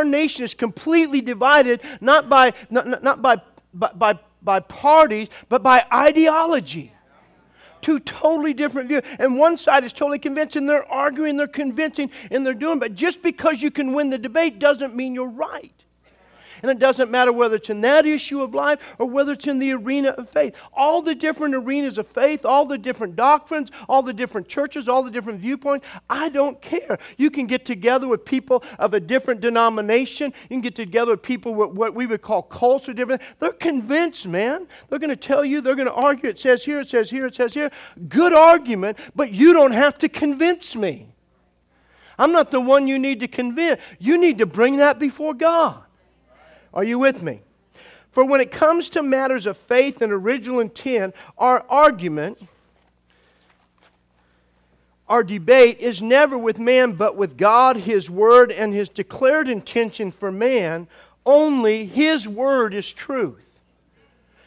our nation is completely divided, not by, not, not by, by, by, parties, but by ideology two totally different views. And one side is totally convinced, and they're arguing, they're convincing, and they're doing. But just because you can win the debate doesn't mean you're right. And it doesn't matter whether it's in that issue of life or whether it's in the arena of faith. All the different arenas of faith, all the different doctrines, all the different churches, all the different viewpoints, I don't care. You can get together with people of a different denomination. You can get together with people with what we would call cults or different. They're convinced, man. They're going to tell you, they're going to argue. It says here, it says here, it says here. Good argument, but you don't have to convince me. I'm not the one you need to convince. You need to bring that before God. Are you with me? For when it comes to matters of faith and original intent, our argument, our debate is never with man, but with God, His Word, and His declared intention for man. Only His Word is truth.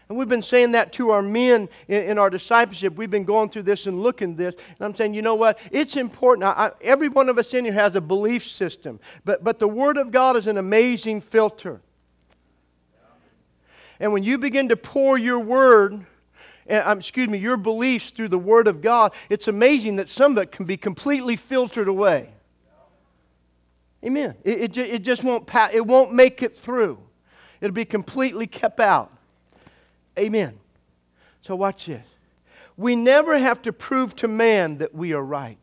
And we've been saying that to our men in, in, our discipleship. We've been going through this and looking this. And I'm saying, you know what? It's important. I, I, every one of us in here has a belief system. But, but the Word of God is an amazing filter. And when you begin to pour your word, um, excuse me, your beliefs through the Word of God, it's amazing that some of it can be completely filtered away. Amen. It, it, it just won't, pa- it won't make it through. It'll be completely kept out. Amen. So watch this. We never have to prove to man that we are right.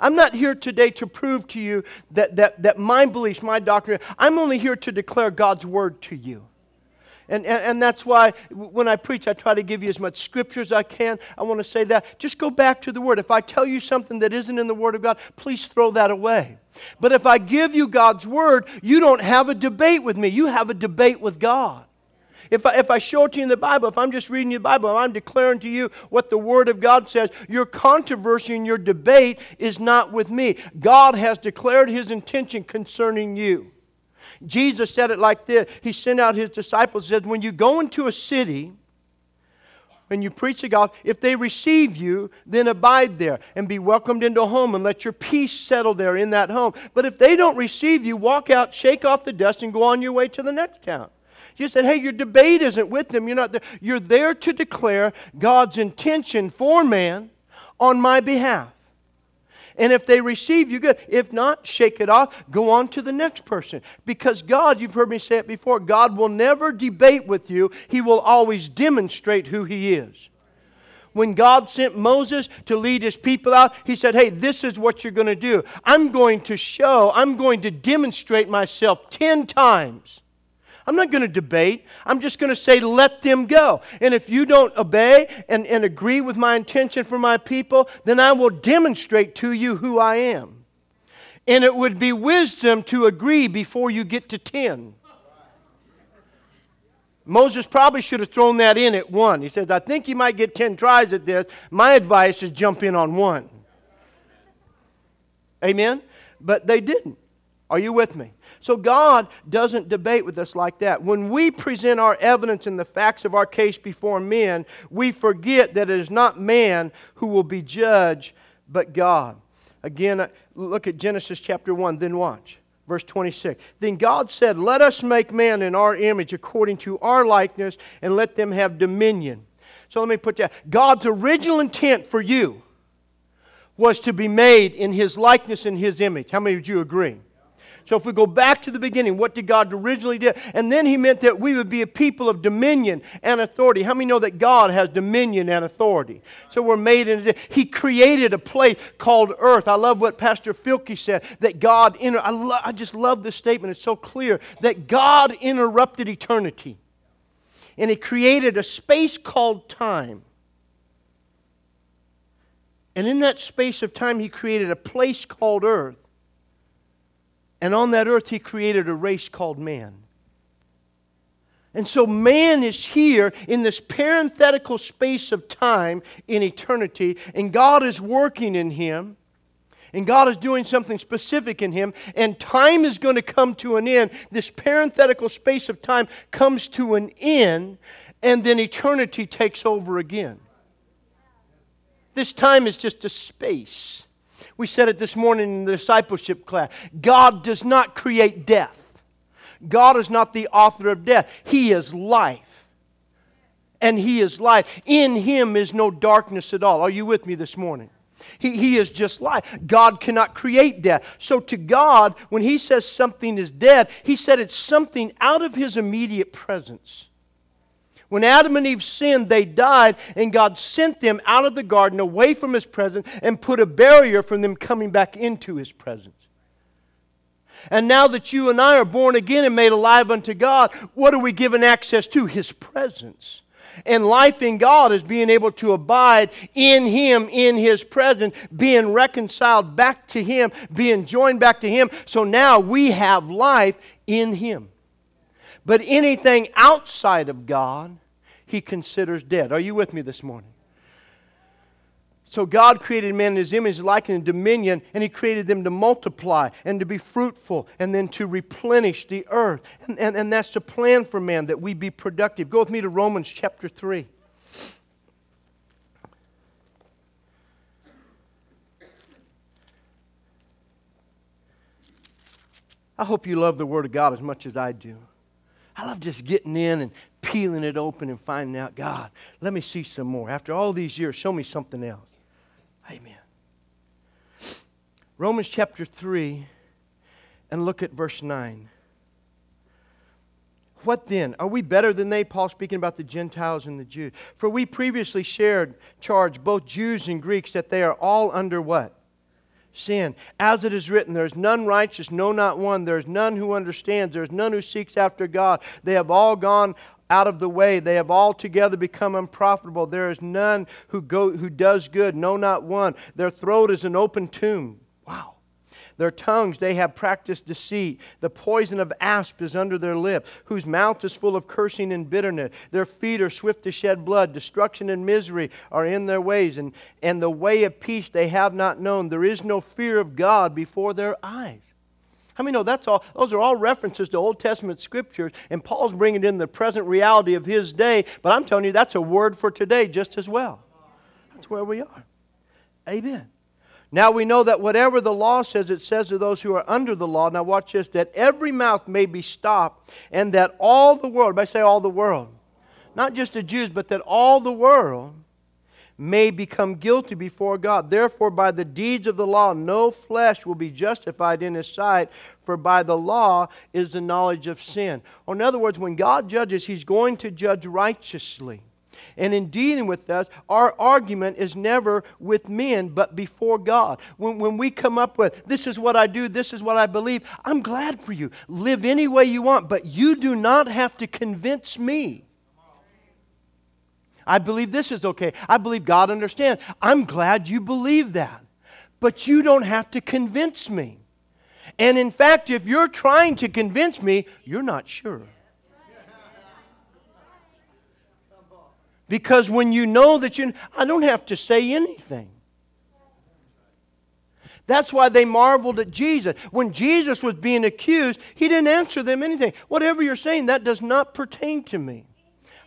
I'm not here today to prove to you that, that, that my beliefs, my doctrine, I'm only here to declare God's word to you. And, and, and, that's why when I preach, I try to give you as much scripture as I can. I want to say that. Just go back to the Word. If I tell you something that isn't in the Word of God, please throw that away. But if I give you God's Word, you don't have a debate with me. You have a debate with God. If I, if I show it to you in the Bible, if I'm just reading the Bible, I'm declaring to you what the Word of God says, your controversy and your debate is not with me. God has declared His intention concerning you. Jesus said it like this He sent out His disciples, said, When you go into a city, and you preach the gospel, if they receive you, then abide there and be welcomed into a home and let your peace settle there in that home. But if they don't receive you, walk out, shake off the dust, and go on your way to the next town. You said, hey, your debate isn't with them. You're not there. You're there to declare God's intention for man on my behalf. And if they receive you, good. If not, shake it off. Go on to the next person. Because God, you've heard me say it before, God will never debate with you, He will always demonstrate who He is. When God sent Moses to lead his people out, he said, Hey, this is what you're going to do. I'm going to show, I'm going to demonstrate myself 10 times I'm not going to debate. I'm just going to say, let them go. And if you don't obey and, and agree with my intention for my people, then I will demonstrate to you who I am. And it would be wisdom to agree before you get to 10. Moses probably should have thrown that in at one. He says, I think you might get 10 tries at this. My advice is jump in on one. Amen? But they didn't. Are you with me? So God doesn't debate with us like that. When we present our evidence and the facts of our case before men, we forget that it is not man who will be judged, but God. Again, uh, look at Genesis chapter 1, then watch. Verse 26. Then God said, Let us make man in our image according to our likeness, and let them have dominion. So let me put that. God's original intent for you was to be made in his likeness and his image. How many of you agree? So if we go back to the beginning, what did God originally do? And then he meant that we would be a people of dominion and authority. How many know that God has dominion and authority? So we're made in he created a place called earth. I love what Pastor Filke said that God inter- I, lo- I just love this statement. It's so clear that God interrupted eternity. And he created a space called time. And in that space of time, he created a place called earth. And on that earth, he created a race called man. And so man is here in this parenthetical space of time in eternity, and God is working in him, and God is doing something specific in him, and time is going to come to an end. This parenthetical space of time comes to an end, and then eternity takes over again. This time is just a space. We said it this morning in the discipleship class. God does not create death. God is not the author of death. He is life. And He is light. In Him is no darkness at all. Are you with me this morning? He, he is just life. God cannot create death. So, to God, when He says something is dead, He said it's something out of His immediate presence. When Adam and Eve sinned, they died, and God sent them out of the garden away from His presence and put a barrier from them coming back into His presence. And now that you and I are born again and made alive unto God, what are we given access to? His presence. And life in God is being able to abide in Him, in His presence, being reconciled back to Him, being joined back to Him. So now we have life in Him. But anything outside of God, he considers dead. Are you with me this morning? So God created man in his image, likeness, and dominion, and he created them to multiply and to be fruitful and then to replenish the earth. And, and, and that's the plan for man, that we be productive. Go with me to Romans chapter 3. I hope you love the Word of God as much as I do. I love just getting in and peeling it open and finding out, God, let me see some more. After all these years, show me something else. Amen. Romans chapter 3, and look at verse 9. What then? Are we better than they? Paul speaking about the Gentiles and the Jews. For we previously shared charge, both Jews and Greeks, that they are all under what? Sin. As it is written, there is none righteous, no, not one. There is none who understands. There is none who seeks after God. They have all gone out of the way. They have altogether become unprofitable. There is none who, go, who does good, no, not one. Their throat is an open tomb. Wow. Their tongues, they have practiced deceit. The poison of asp is under their lip, whose mouth is full of cursing and bitterness. Their feet are swift to shed blood. Destruction and misery are in their ways, and, and the way of peace they have not known. There is no fear of God before their eyes. How many know that's all? Those are all references to Old Testament scriptures, and Paul's bringing in the present reality of his day. But I'm telling you, that's a word for today just as well. That's where we are. Amen. Now we know that whatever the law says, it says to those who are under the law. Now watch this that every mouth may be stopped, and that all the world, I say all the world, not just the Jews, but that all the world may become guilty before God. Therefore, by the deeds of the law, no flesh will be justified in his sight, for by the law is the knowledge of sin. Or in other words, when God judges, he's going to judge righteously. And in dealing with us, our argument is never with men, but before God. When, when we come up with, this is what I do, this is what I believe, I'm glad for you. Live any way you want, but you do not have to convince me. I believe this is okay. I believe God understands. I'm glad you believe that. But you don't have to convince me. And in fact, if you're trying to convince me, you're not sure. Because when you know that you, I don't have to say anything. That's why they marveled at Jesus. When Jesus was being accused, he didn't answer them anything. Whatever you're saying, that does not pertain to me.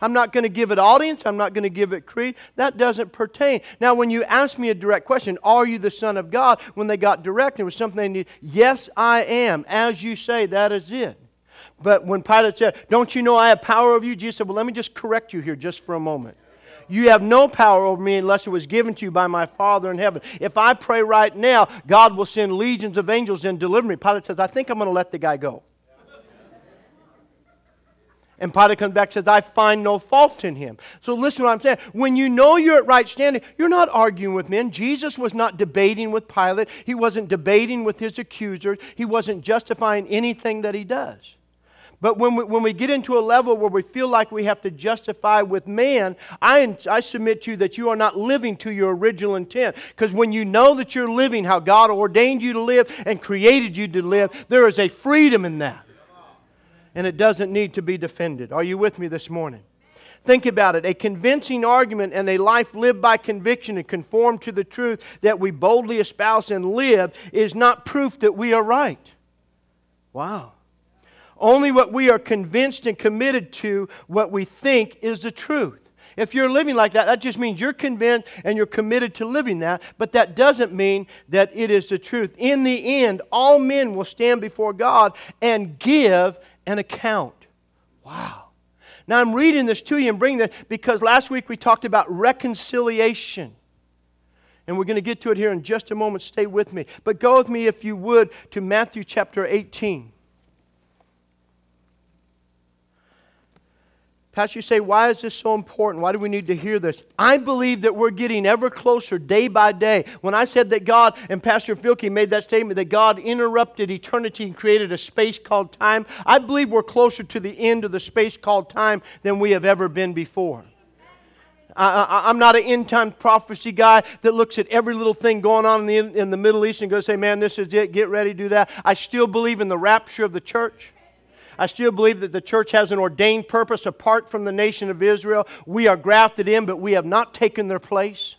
I'm not going to give it audience. I'm not going to give it creed. That doesn't pertain. Now, when you ask me a direct question, are you the Son of God? When they got direct, it was something they needed. Yes, I am. As you say, that is it. But when Pilate said, Don't you know I have power over you? Jesus said, Well, let me just correct you here just for a moment. You have no power over me unless it was given to you by my Father in heaven. If I pray right now, God will send legions of angels and deliver me. Pilate says, I think I'm going to let the guy go. And Pilate comes back and says, I find no fault in him. So listen to what I'm saying. When you know you're at right standing, you're not arguing with men. Jesus was not debating with Pilate. He wasn't debating with his accusers. He wasn't justifying anything that he does. But when we, when we get into a level where we feel like we have to justify with man, I, I submit to you that you are not living to your original intent. Because when you know that you're living how God ordained you to live and created you to live, there is a freedom in that. And it doesn't need to be defended. Are you with me this morning? Think about it. A convincing argument and a life lived by conviction and conformed to the truth that we boldly espouse and live is not proof that we are right. Wow. Only what we are convinced and committed to, what we think is the truth. If you're living like that, that just means you're convinced and you're committed to living that, but that doesn't mean that it is the truth. In the end, all men will stand before God and give an account. Wow. Now I'm reading this to you and bringing that because last week we talked about reconciliation. And we're going to get to it here in just a moment. Stay with me. But go with me, if you would, to Matthew chapter 18. Pastor, you say, why is this so important? Why do we need to hear this? I believe that we're getting ever closer day by day. When I said that God, and Pastor Filkey made that statement, that God interrupted eternity and created a space called time, I believe we're closer to the end of the space called time than we have ever been before. I, am not an end time prophecy guy that looks at every little thing going on in the, in the Middle East and goes, say, man, this is it, get ready, do that. I still believe in the rapture of the church. I still believe that the church has an ordained purpose apart from the nation of Israel. We are grafted in, but we have not taken their place.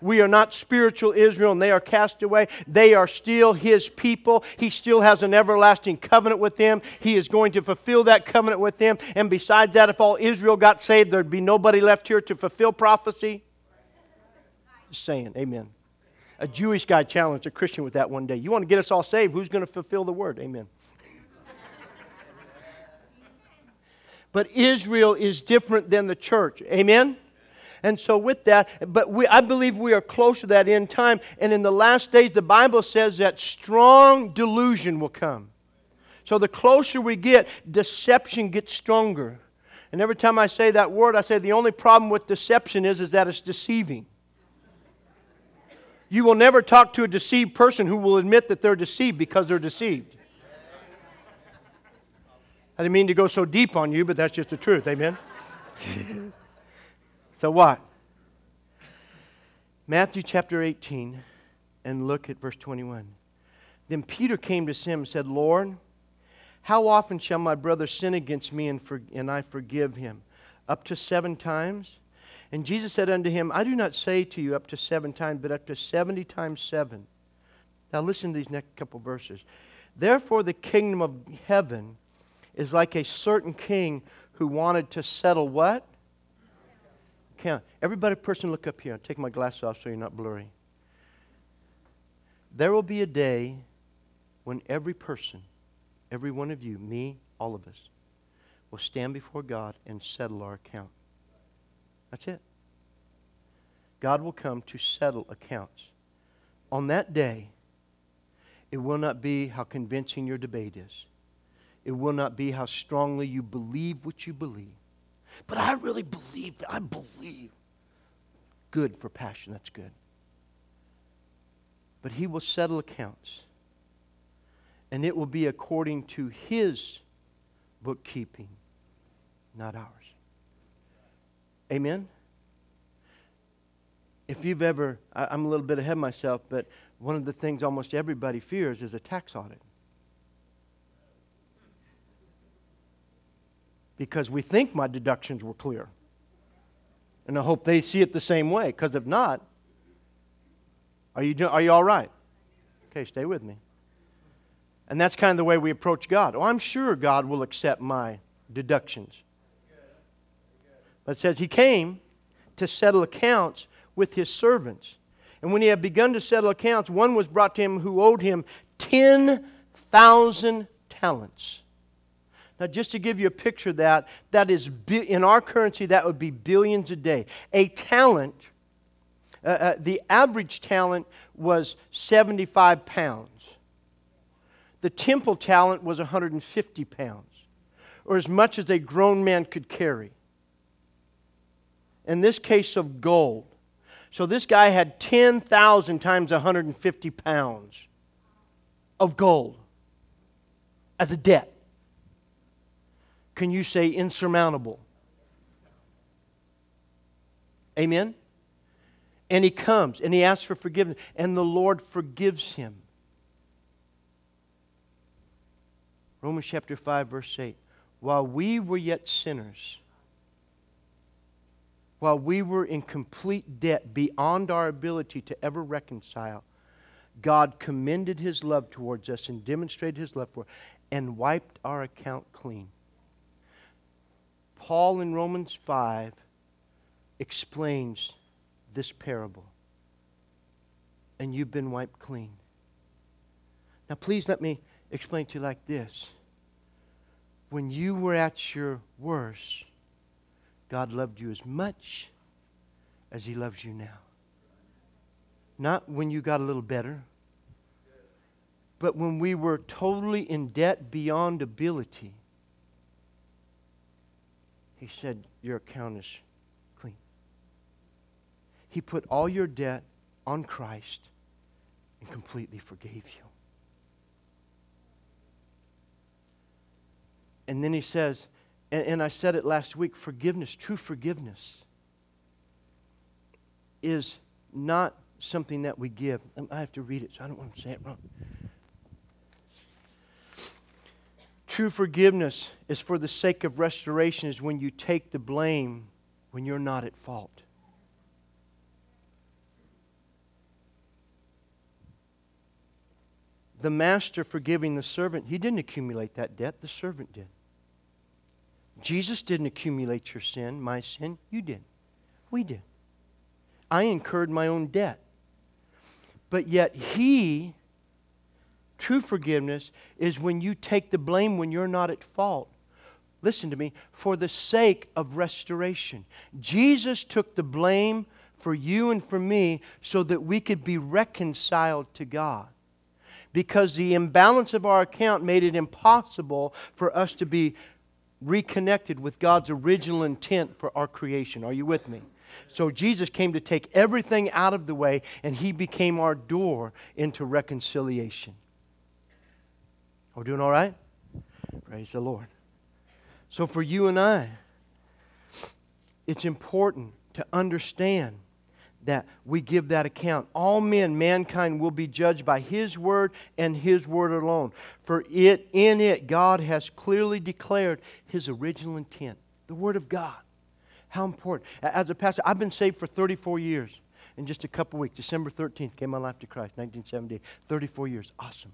We are not spiritual Israel and they are cast away. They are still his people. He still has an everlasting covenant with them. He is going to fulfill that covenant with them. And besides that, if all Israel got saved, there'd be nobody left here to fulfill prophecy. Just saying, amen. A Jewish guy challenged a Christian with that one day. You want to get us all saved? Who's going to fulfill the word? Amen. But Israel is different than the church. Amen? And so, with that, but we, I believe we are close to that end time. And in the last days, the Bible says that strong delusion will come. So, the closer we get, deception gets stronger. And every time I say that word, I say the only problem with deception is, is that it's deceiving. You will never talk to a deceived person who will admit that they're deceived because they're deceived. I didn't mean to go so deep on you, but that's just the truth. Amen? so, what? Matthew chapter 18, and look at verse 21. Then Peter came to him and said, Lord, how often shall my brother sin against me and, for, and I forgive him? Up to seven times? And Jesus said unto him, I do not say to you up to seven times, but up to seventy times seven. Now listen to these next couple verses. Therefore, the kingdom of heaven is like a certain king who wanted to settle what? Count. Everybody, person, look up here. Take my glasses off so you're not blurry. There will be a day when every person, every one of you, me, all of us, will stand before God and settle our account. That's it. God will come to settle accounts. On that day, it will not be how convincing your debate is. It will not be how strongly you believe what you believe. But I really believe, I believe. Good for passion, that's good. But he will settle accounts. And it will be according to his bookkeeping, not ours. Amen? If you've ever, I'm a little bit ahead of myself, but one of the things almost everybody fears is a tax audit. Because we think my deductions were clear. And I hope they see it the same way, because if not, are you, do, are you all right? Okay, stay with me. And that's kind of the way we approach God. Oh, I'm sure God will accept my deductions. But it says he came to settle accounts with his servants. And when he had begun to settle accounts, one was brought to him who owed him 10,000 talents. Now, just to give you a picture of that, that is, in our currency, that would be billions a day. A talent, uh, uh, the average talent was 75 pounds. The temple talent was 150 pounds, or as much as a grown man could carry. In this case of gold. So this guy had 10,000 times 150 pounds of gold as a debt can you say insurmountable? Amen? And he comes and he asks for forgiveness, and the Lord forgives him. Romans chapter 5, verse 8. While we were yet sinners, while we were in complete debt beyond our ability to ever reconcile, God commended his love towards us and demonstrated his love for us and wiped our account clean. Paul in Romans 5 explains this parable. And you've been wiped clean. Now, please let me explain to you like this. When you were at your worst, God loved you as much as He loves you now. Not when you got a little better, but when we were totally in debt beyond ability. He said, Your account is clean. He put all your debt on Christ and completely forgave you. And then he says, and, and I said it last week forgiveness, true forgiveness, is not something that we give. I have to read it, so I don't want to say it wrong. True forgiveness is for the sake of restoration, is when you take the blame when you're not at fault. The master forgiving the servant, he didn't accumulate that debt, the servant did. Jesus didn't accumulate your sin, my sin, you did. We did. I incurred my own debt. But yet, He, true forgiveness, is when you take the blame when you're not at fault. Listen to me, for the sake of restoration. Jesus took the blame for you and for me so that we could be reconciled to God. Because the imbalance of our account made it impossible for us to be reconnected with God's original intent for our creation. Are you with me? So Jesus came to take everything out of the way, and he became our door into reconciliation. Are we doing all right? Praise the Lord. So for you and I, it's important to understand that we give that account. All men, mankind, will be judged by His word and His word alone. For it, in it, God has clearly declared His original intent. The Word of God. How important. As a pastor, I've been saved for 34 years. In just a couple weeks, December 13th, gave my life to Christ, 1970. 34 years. Awesome.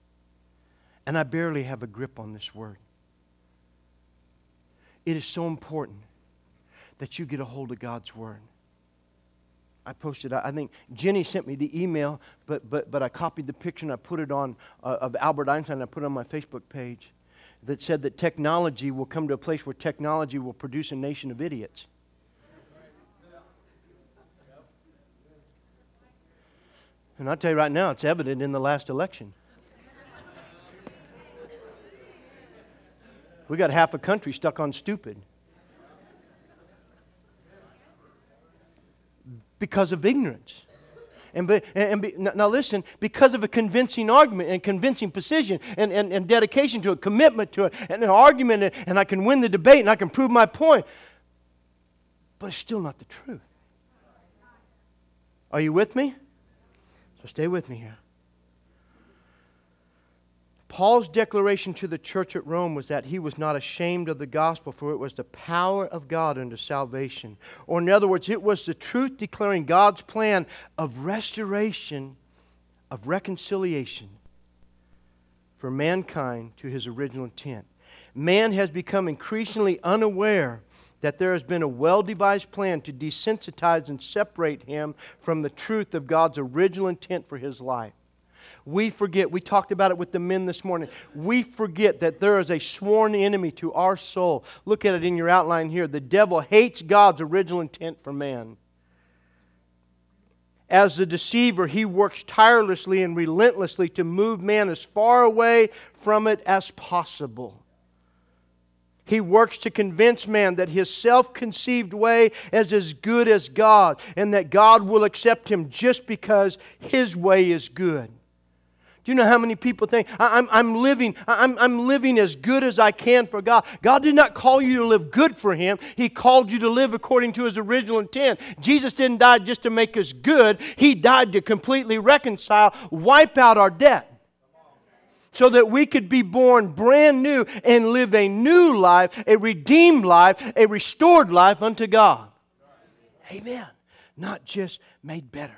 And I barely have a grip on this word. It is so important that you get a hold of God's word. I posted, I think Jenny sent me the email, but, but, but I copied the picture and I put it on uh, of Albert Einstein. and I put it on my Facebook page that said that technology will come to a place where technology will produce a nation of idiots. And I'll tell you right now, it's evident in the last election. We got half a country stuck on stupid. because of ignorance. And, be, and be, now listen, because of a convincing argument and convincing precision and, and, and dedication to it, commitment to it, and an argument, and, and I can win the debate and I can prove my point. But it's still not the truth. Are you with me? So stay with me here. Paul's declaration to the church at Rome was that he was not ashamed of the gospel, for it was the power of God unto salvation. Or, in other words, it was the truth declaring God's plan of restoration, of reconciliation for mankind to his original intent. Man has become increasingly unaware that there has been a well devised plan to desensitize and separate him from the truth of God's original intent for his life we forget, we talked about it with the men this morning, we forget that there is a sworn enemy to our soul. Look at it in your outline here. The devil hates God's original intent for man. As the deceiver, he works tirelessly and relentlessly to move man as far away from it as possible. He works to convince man that his self conceived way is as good as God and that God will accept him just because his way is good. Do you know how many people think, I'm, I'm, living, I'm, I'm living as good as I can for God? God did not call you to live good for Him. He called you to live according to His original intent. Jesus didn't die just to make us good, He died to completely reconcile, wipe out our debt. So that we could be born brand new and live a new life, a redeemed life, a restored life unto God. Amen. Not just made better.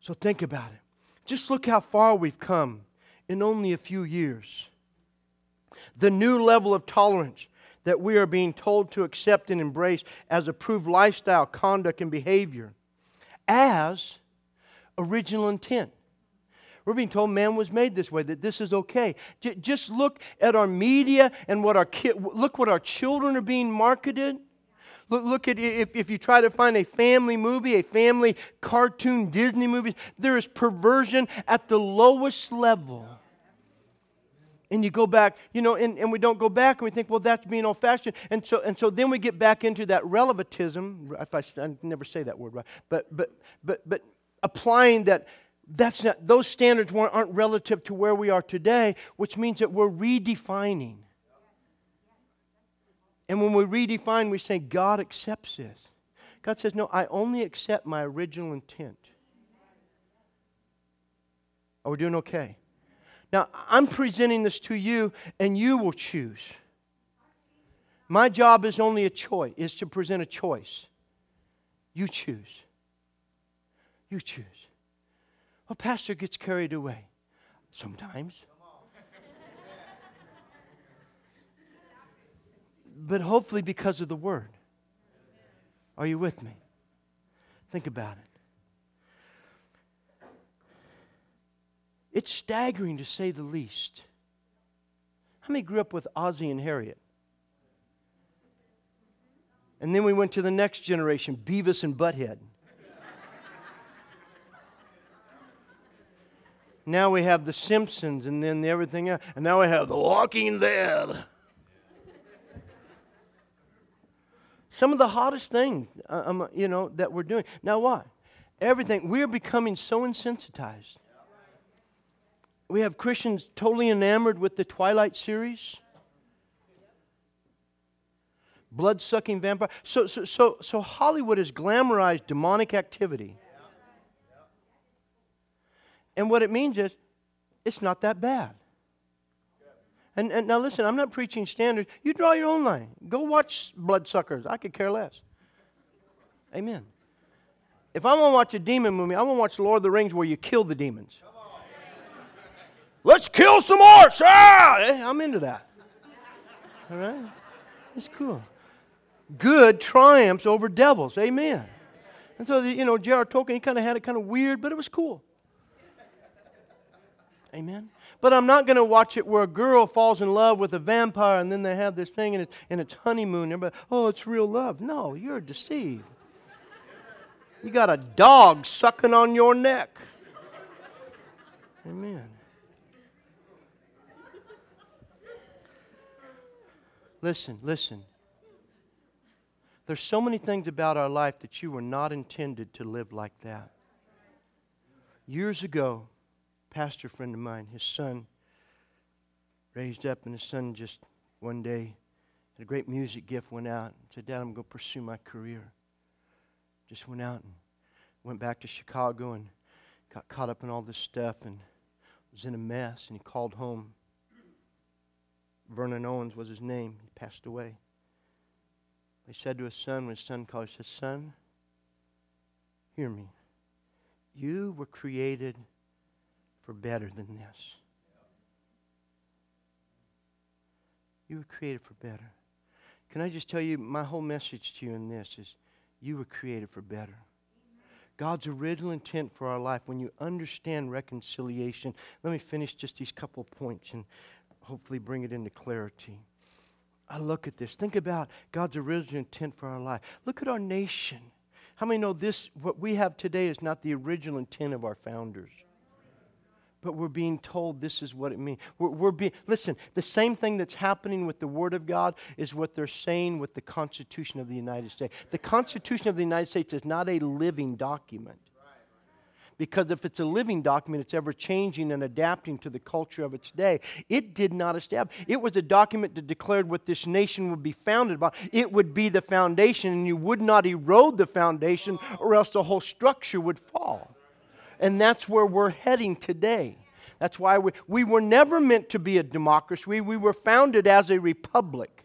So think about it. Just look how far we've come in only a few years. The new level of tolerance that we are being told to accept and embrace as approved lifestyle, conduct, and behavior as original intent. We're being told man was made this way, that this is okay. J- just look at our media and what our ki- look what our children are being marketed. Look, look at if, if you try to find a family movie, a family cartoon Disney movie, there is perversion at the lowest level. And you go back, you know, and, and we don't go back and we think, well, that's being old fashioned. And so, and so then we get back into that relativism. If I, I never say that word right, but, but, but, but applying that that's not, those standards aren't relative to where we are today, which means that we're redefining. And when we redefine, we say, God accepts this. God says, No, I only accept my original intent. Are we doing okay? Now, I'm presenting this to you, and you will choose. My job is only a choice, is to present a choice. You choose. You choose. Well, pastor gets carried away. Sometimes. But hopefully because of the word. Are you with me? Think about it. It's staggering to say the least. How many grew up with Ozzie and Harriet? And then we went to the next generation, Beavis and Butthead. now we have The Simpsons and then everything else. And now we have The Walking Dead. Some of the hottest things, uh, um, you know, that we're doing. Now what? Everything. We're becoming so insensitized. We have Christians totally enamored with the Twilight series. Blood sucking vampire. So, so, so, so Hollywood has glamorized demonic activity. And what it means is, it's not that bad. And, and now listen, I'm not preaching standards. You draw your own line. Go watch Bloodsuckers. I could care less. Amen. If I want to watch a demon movie, I want to watch Lord of the Rings where you kill the demons. Let's kill some orcs. Ah, I'm into that. All right? It's cool. Good triumphs over devils. Amen. And so, you know, J.R. Tolkien, he kind of had it kind of weird, but it was cool. Amen. But I'm not going to watch it where a girl falls in love with a vampire and then they have this thing and it's, and it's honeymoon. Everybody, oh, it's real love. No, you're deceived. You got a dog sucking on your neck. Amen. Listen, listen. There's so many things about our life that you were not intended to live like that. Years ago, pastor friend of mine, his son raised up, and his son just one day had a great music gift, went out and said, Dad, I'm going to pursue my career. Just went out and went back to Chicago and got caught up in all this stuff and was in a mess, and he called home. Vernon Owens was his name. He passed away. He said to his son, when his son called, he said, Son, hear me. You were created for better than this. You were created for better. Can I just tell you, my whole message to you in this is you were created for better. God's original intent for our life, when you understand reconciliation, let me finish just these couple points and hopefully bring it into clarity. I look at this. Think about God's original intent for our life. Look at our nation. How many know this, what we have today, is not the original intent of our founders? But we're being told this is what it means. We're, we're being, listen, the same thing that's happening with the Word of God is what they're saying with the Constitution of the United States. The Constitution of the United States is not a living document. Because if it's a living document, it's ever changing and adapting to the culture of its day. It did not establish. It was a document that declared what this nation would be founded upon. It would be the foundation, and you would not erode the foundation, or else the whole structure would fall. And that's where we're heading today. That's why we, we were never meant to be a democracy. We, we were founded as a republic.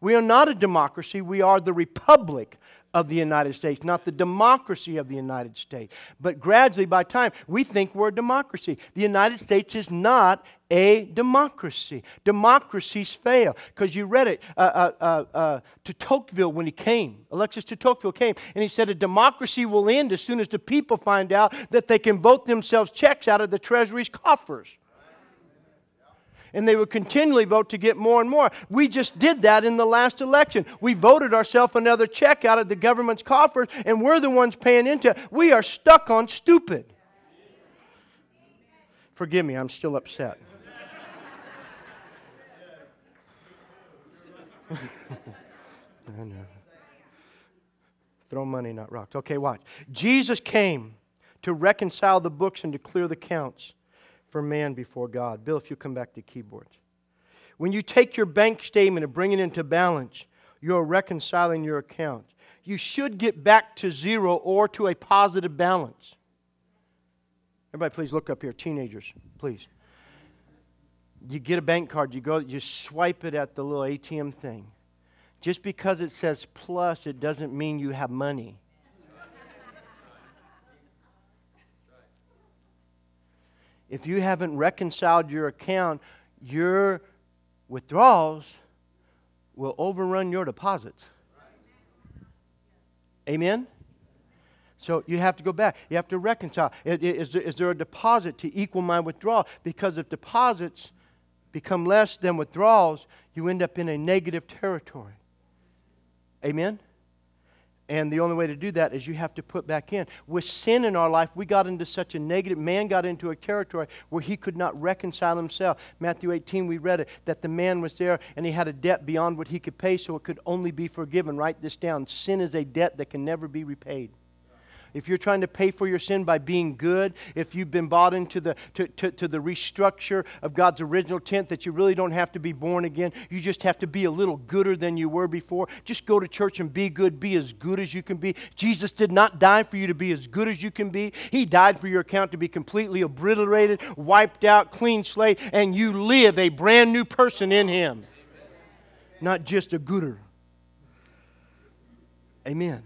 We are not a democracy, we are the republic of the United States, not the democracy of the United States. But gradually, by time, we think we're a democracy. The United States is not a democracy. Democracies fail. Because you read it uh, uh, uh, uh, to Tocqueville when he came. Alexis de Tocqueville came, and he said a democracy will end as soon as the people find out that they can vote themselves checks out of the Treasury's coffers and they would continually vote to get more and more. We just did that in the last election. We voted ourselves another check out of the government's coffers, and we're the ones paying into it. We are stuck on stupid. Forgive me, I'm still upset. I know. Throw money, not rocks. Okay, watch. Jesus came to reconcile the books and to clear the counts for man before God. Bill, if you come back to keyboards. When you take your bank statement and bring it into balance, you're reconciling your account. You should get back to zero or to a positive balance. Everybody, please look up here. Teenagers, please. You get a bank card, you go, you swipe it at the little ATM thing. Just because it says plus, it doesn't mean you have money. If you haven't reconciled your account, your withdrawals will overrun your deposits. Amen? So you have to go back. You have to reconcile. Is there, a deposit to equal my withdrawal? Because if deposits become less than withdrawals, you end up in a negative territory. Amen? And the only way to do that is you have to put back in. With sin in our life, we got into such a negative, man got into a territory where he could not reconcile himself. Matthew 18, we read it, that the man was there and he had a debt beyond what he could pay, so it could only be forgiven. Write this down. Sin is a debt that can never be repaid if you're trying to pay for your sin by being good, if you've been bought into the, to, to, to the restructure of God's original intent that you really don't have to be born again, you just have to be a little gooder than you were before. Just go to church and be good, be as good as you can be. Jesus did not die for you to be as good as you can be, He died for your account to be completely obliterated, wiped out, clean slate, and you live a brand new person in Him, not just a gooder. Amen.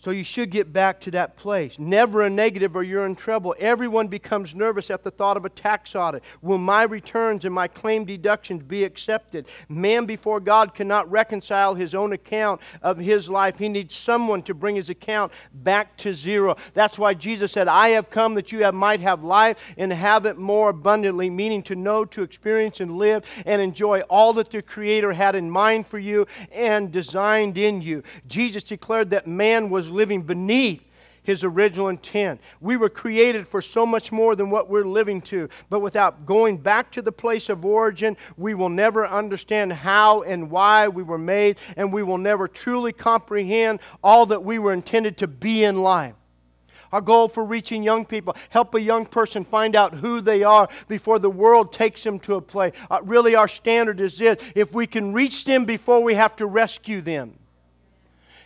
So you should get back to that place. Never a negative or you're in trouble. Everyone becomes nervous at the thought of a tax audit. Will my returns and my claim deductions be accepted? Man before God cannot reconcile his own account of his life. He needs someone to bring his account back to zero. That's why Jesus said, I have come that you have, might have life and have it more abundantly, meaning to know, to experience, and live and enjoy all that the Creator had in mind for you and designed in you. Jesus declared that man was living beneath his original intent. We were created for so much more than what we're living to. But without going back to the place of origin, we will never understand how and why we were made, and we will never truly comprehend all that we were intended to be in life. Our goal for reaching young people, help a young person find out who they are before the world takes them to a place. Uh, really, our standard is this if we can reach them before we have to rescue them.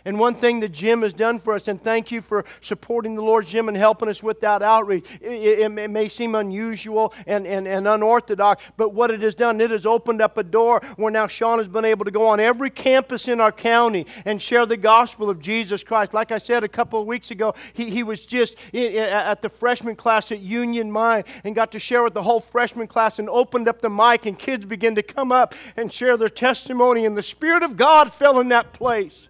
And one thing that Jim has done for us, and thank you for supporting the Lord, Jim, and helping us with that outreach. It, it, it, may seem unusual and, and, and unorthodox, but what it has done, it has opened up a door where now Sean has been able to go on every campus in our county and share the gospel of Jesus Christ. Like I said a couple of weeks ago, he, he was just at the freshman class at Union Mine and got to share with the whole freshman class and opened up the mic, and kids began to come up and share their testimony, and the Spirit of God fell in that place.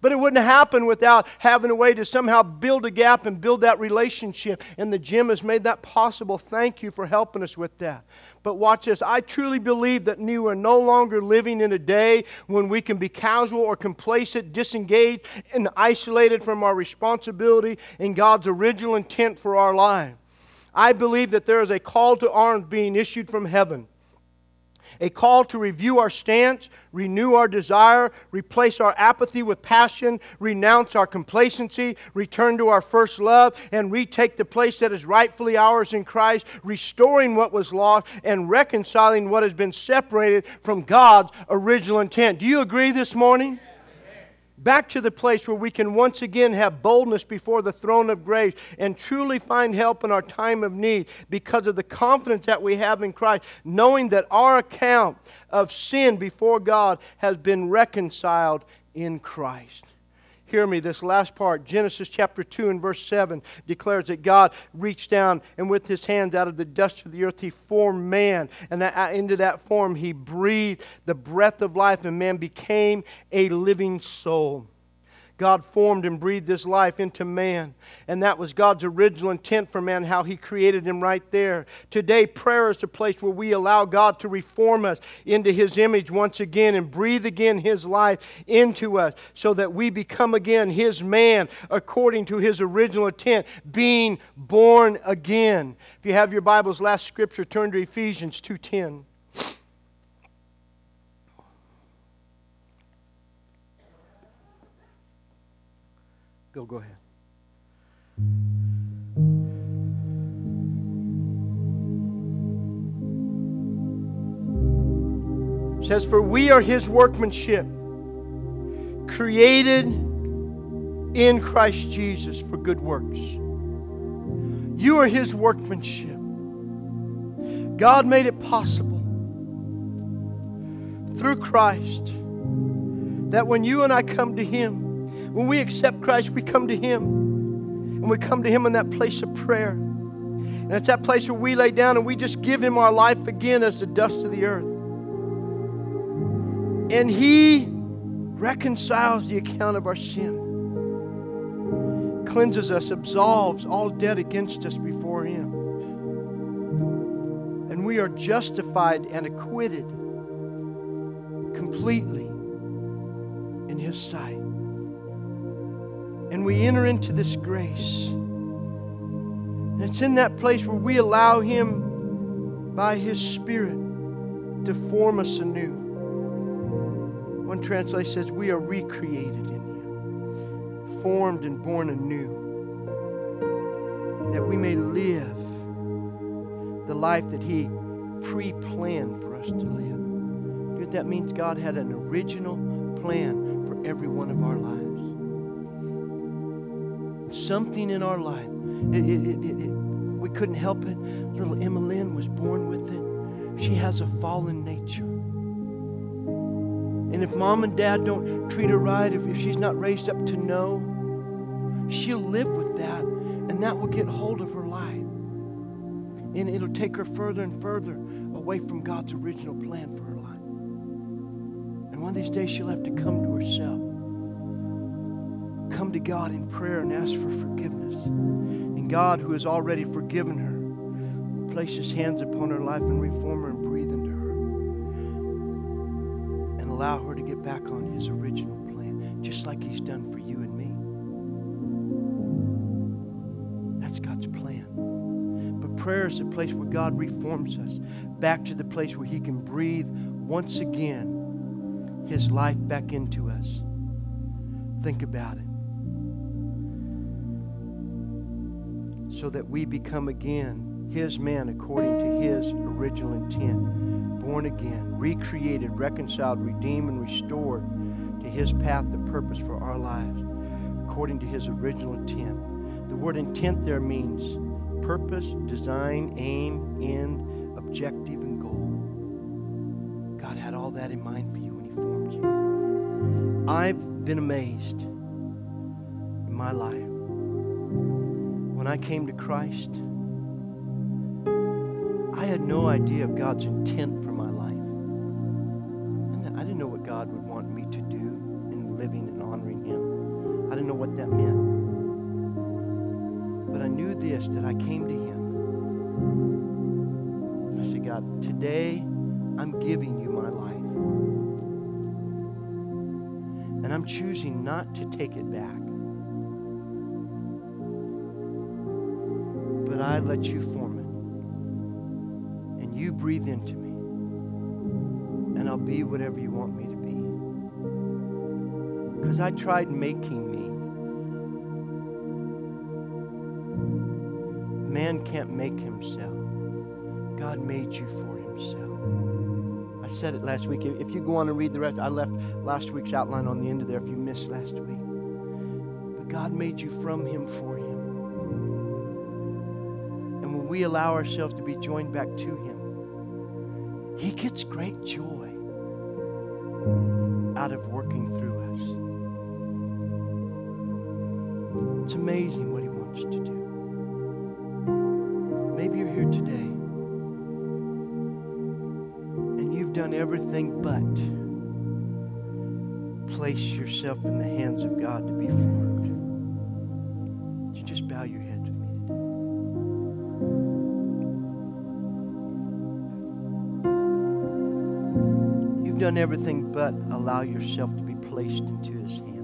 But it wouldn't happen without having a way to somehow build a gap and build that relationship. And the gym has made that possible. Thank you for helping us with that. But watch this. I truly believe that we are no longer living in a day when we can be casual or complacent, disengaged, and isolated from our responsibility and God's original intent for our life. I believe that there is a call to arms being issued from heaven a call to review our stance, renew our desire, replace our apathy with passion, renounce our complacency, return to our first love, and retake the place that is rightfully ours in Christ, restoring what was lost and reconciling what has been separated from God's original intent. Do you agree this morning? Back to the place where we can once again have boldness before the throne of grace and truly find help in our time of need because of the confidence that we have in Christ, knowing that our account of sin before God has been reconciled in Christ. Hear me, this last part, Genesis chapter 2 and verse 7 declares that God reached down and with his hands out of the dust of the earth he formed man. And that, uh, into that form he breathed the breath of life, and man became a living soul. God formed and breathed His life into man. And that was God's original intent for man, how He created him right there. Today, prayer is the place where we allow God to reform us into His image once again and breathe again His life into us so that we become again His man according to His original intent, being born again. If you have your Bible's last scripture, turn to Ephesians 2.10. Go, go ahead. It says, For we are his workmanship, created in Christ Jesus for good works. You are his workmanship. God made it possible through Christ that when you and I come to him, when we accept Christ, we come to Him. And we come to Him in that place of prayer. And it's that place where we lay down and we just give Him our life again as the dust of the earth. And He reconciles the account of our sin, cleanses us, absolves all debt against us before Him. And we are justified and acquitted completely in His sight and we enter into this grace. And it's in that place where we allow Him by His Spirit to form us anew. One translation says, We are recreated in Him, formed and born anew, that we may live the life that He pre planned for us to live. That means? God had an original plan for every one of our lives something in our life. It, it, it, we couldn't help it. Little Emma Lynn was born with it. She has a fallen nature. And if mom and dad don't treat her right, if, if she's not raised up to know, she'll live with that, and that will get hold of her life. And it'll take her further and further away from God's original plan for her life. And one of these days, she'll have to come to herself come to God in prayer and ask for forgiveness. And God, who has already forgiven her, will place his hands upon her life and reform her and breathe into her. And allow her to get back on his original plan, just like he's done for you and me. That's God's plan. But prayer is the place where God reforms us back to the place where he can breathe once again his life back into us. Think about it. So that we become again His man according to His original intent. Born again, recreated, reconciled, redeemed, and restored to His path and purpose for our lives according to His original intent. The word intent there means purpose, design, aim, end, objective, and goal. God had all that in mind for you when He formed you. I've been amazed in my life when I came to Christ, I had no idea of God's intent for my life. And I didn't know what God would want me to do in living and honoring Him. I didn't know what that meant. But I knew this that I came to Him. And I said, God, today I'm giving you my life. And I'm choosing not to take it back. I let you form it. And you breathe into me. And I'll be whatever you want me to be. Because I tried making me. Man can't make himself. God made you for himself. I said it last week. If you go on and read the rest, I left last week's outline on the end of there if you missed last week. But God made you from him for him we allow ourselves to be joined back to Him, He gets great joy out of working through us. It's amazing what He wants to do. Maybe you're here today and you've done everything but place yourself in the hands of God to be formed. Done everything but allow yourself to be placed into His hands.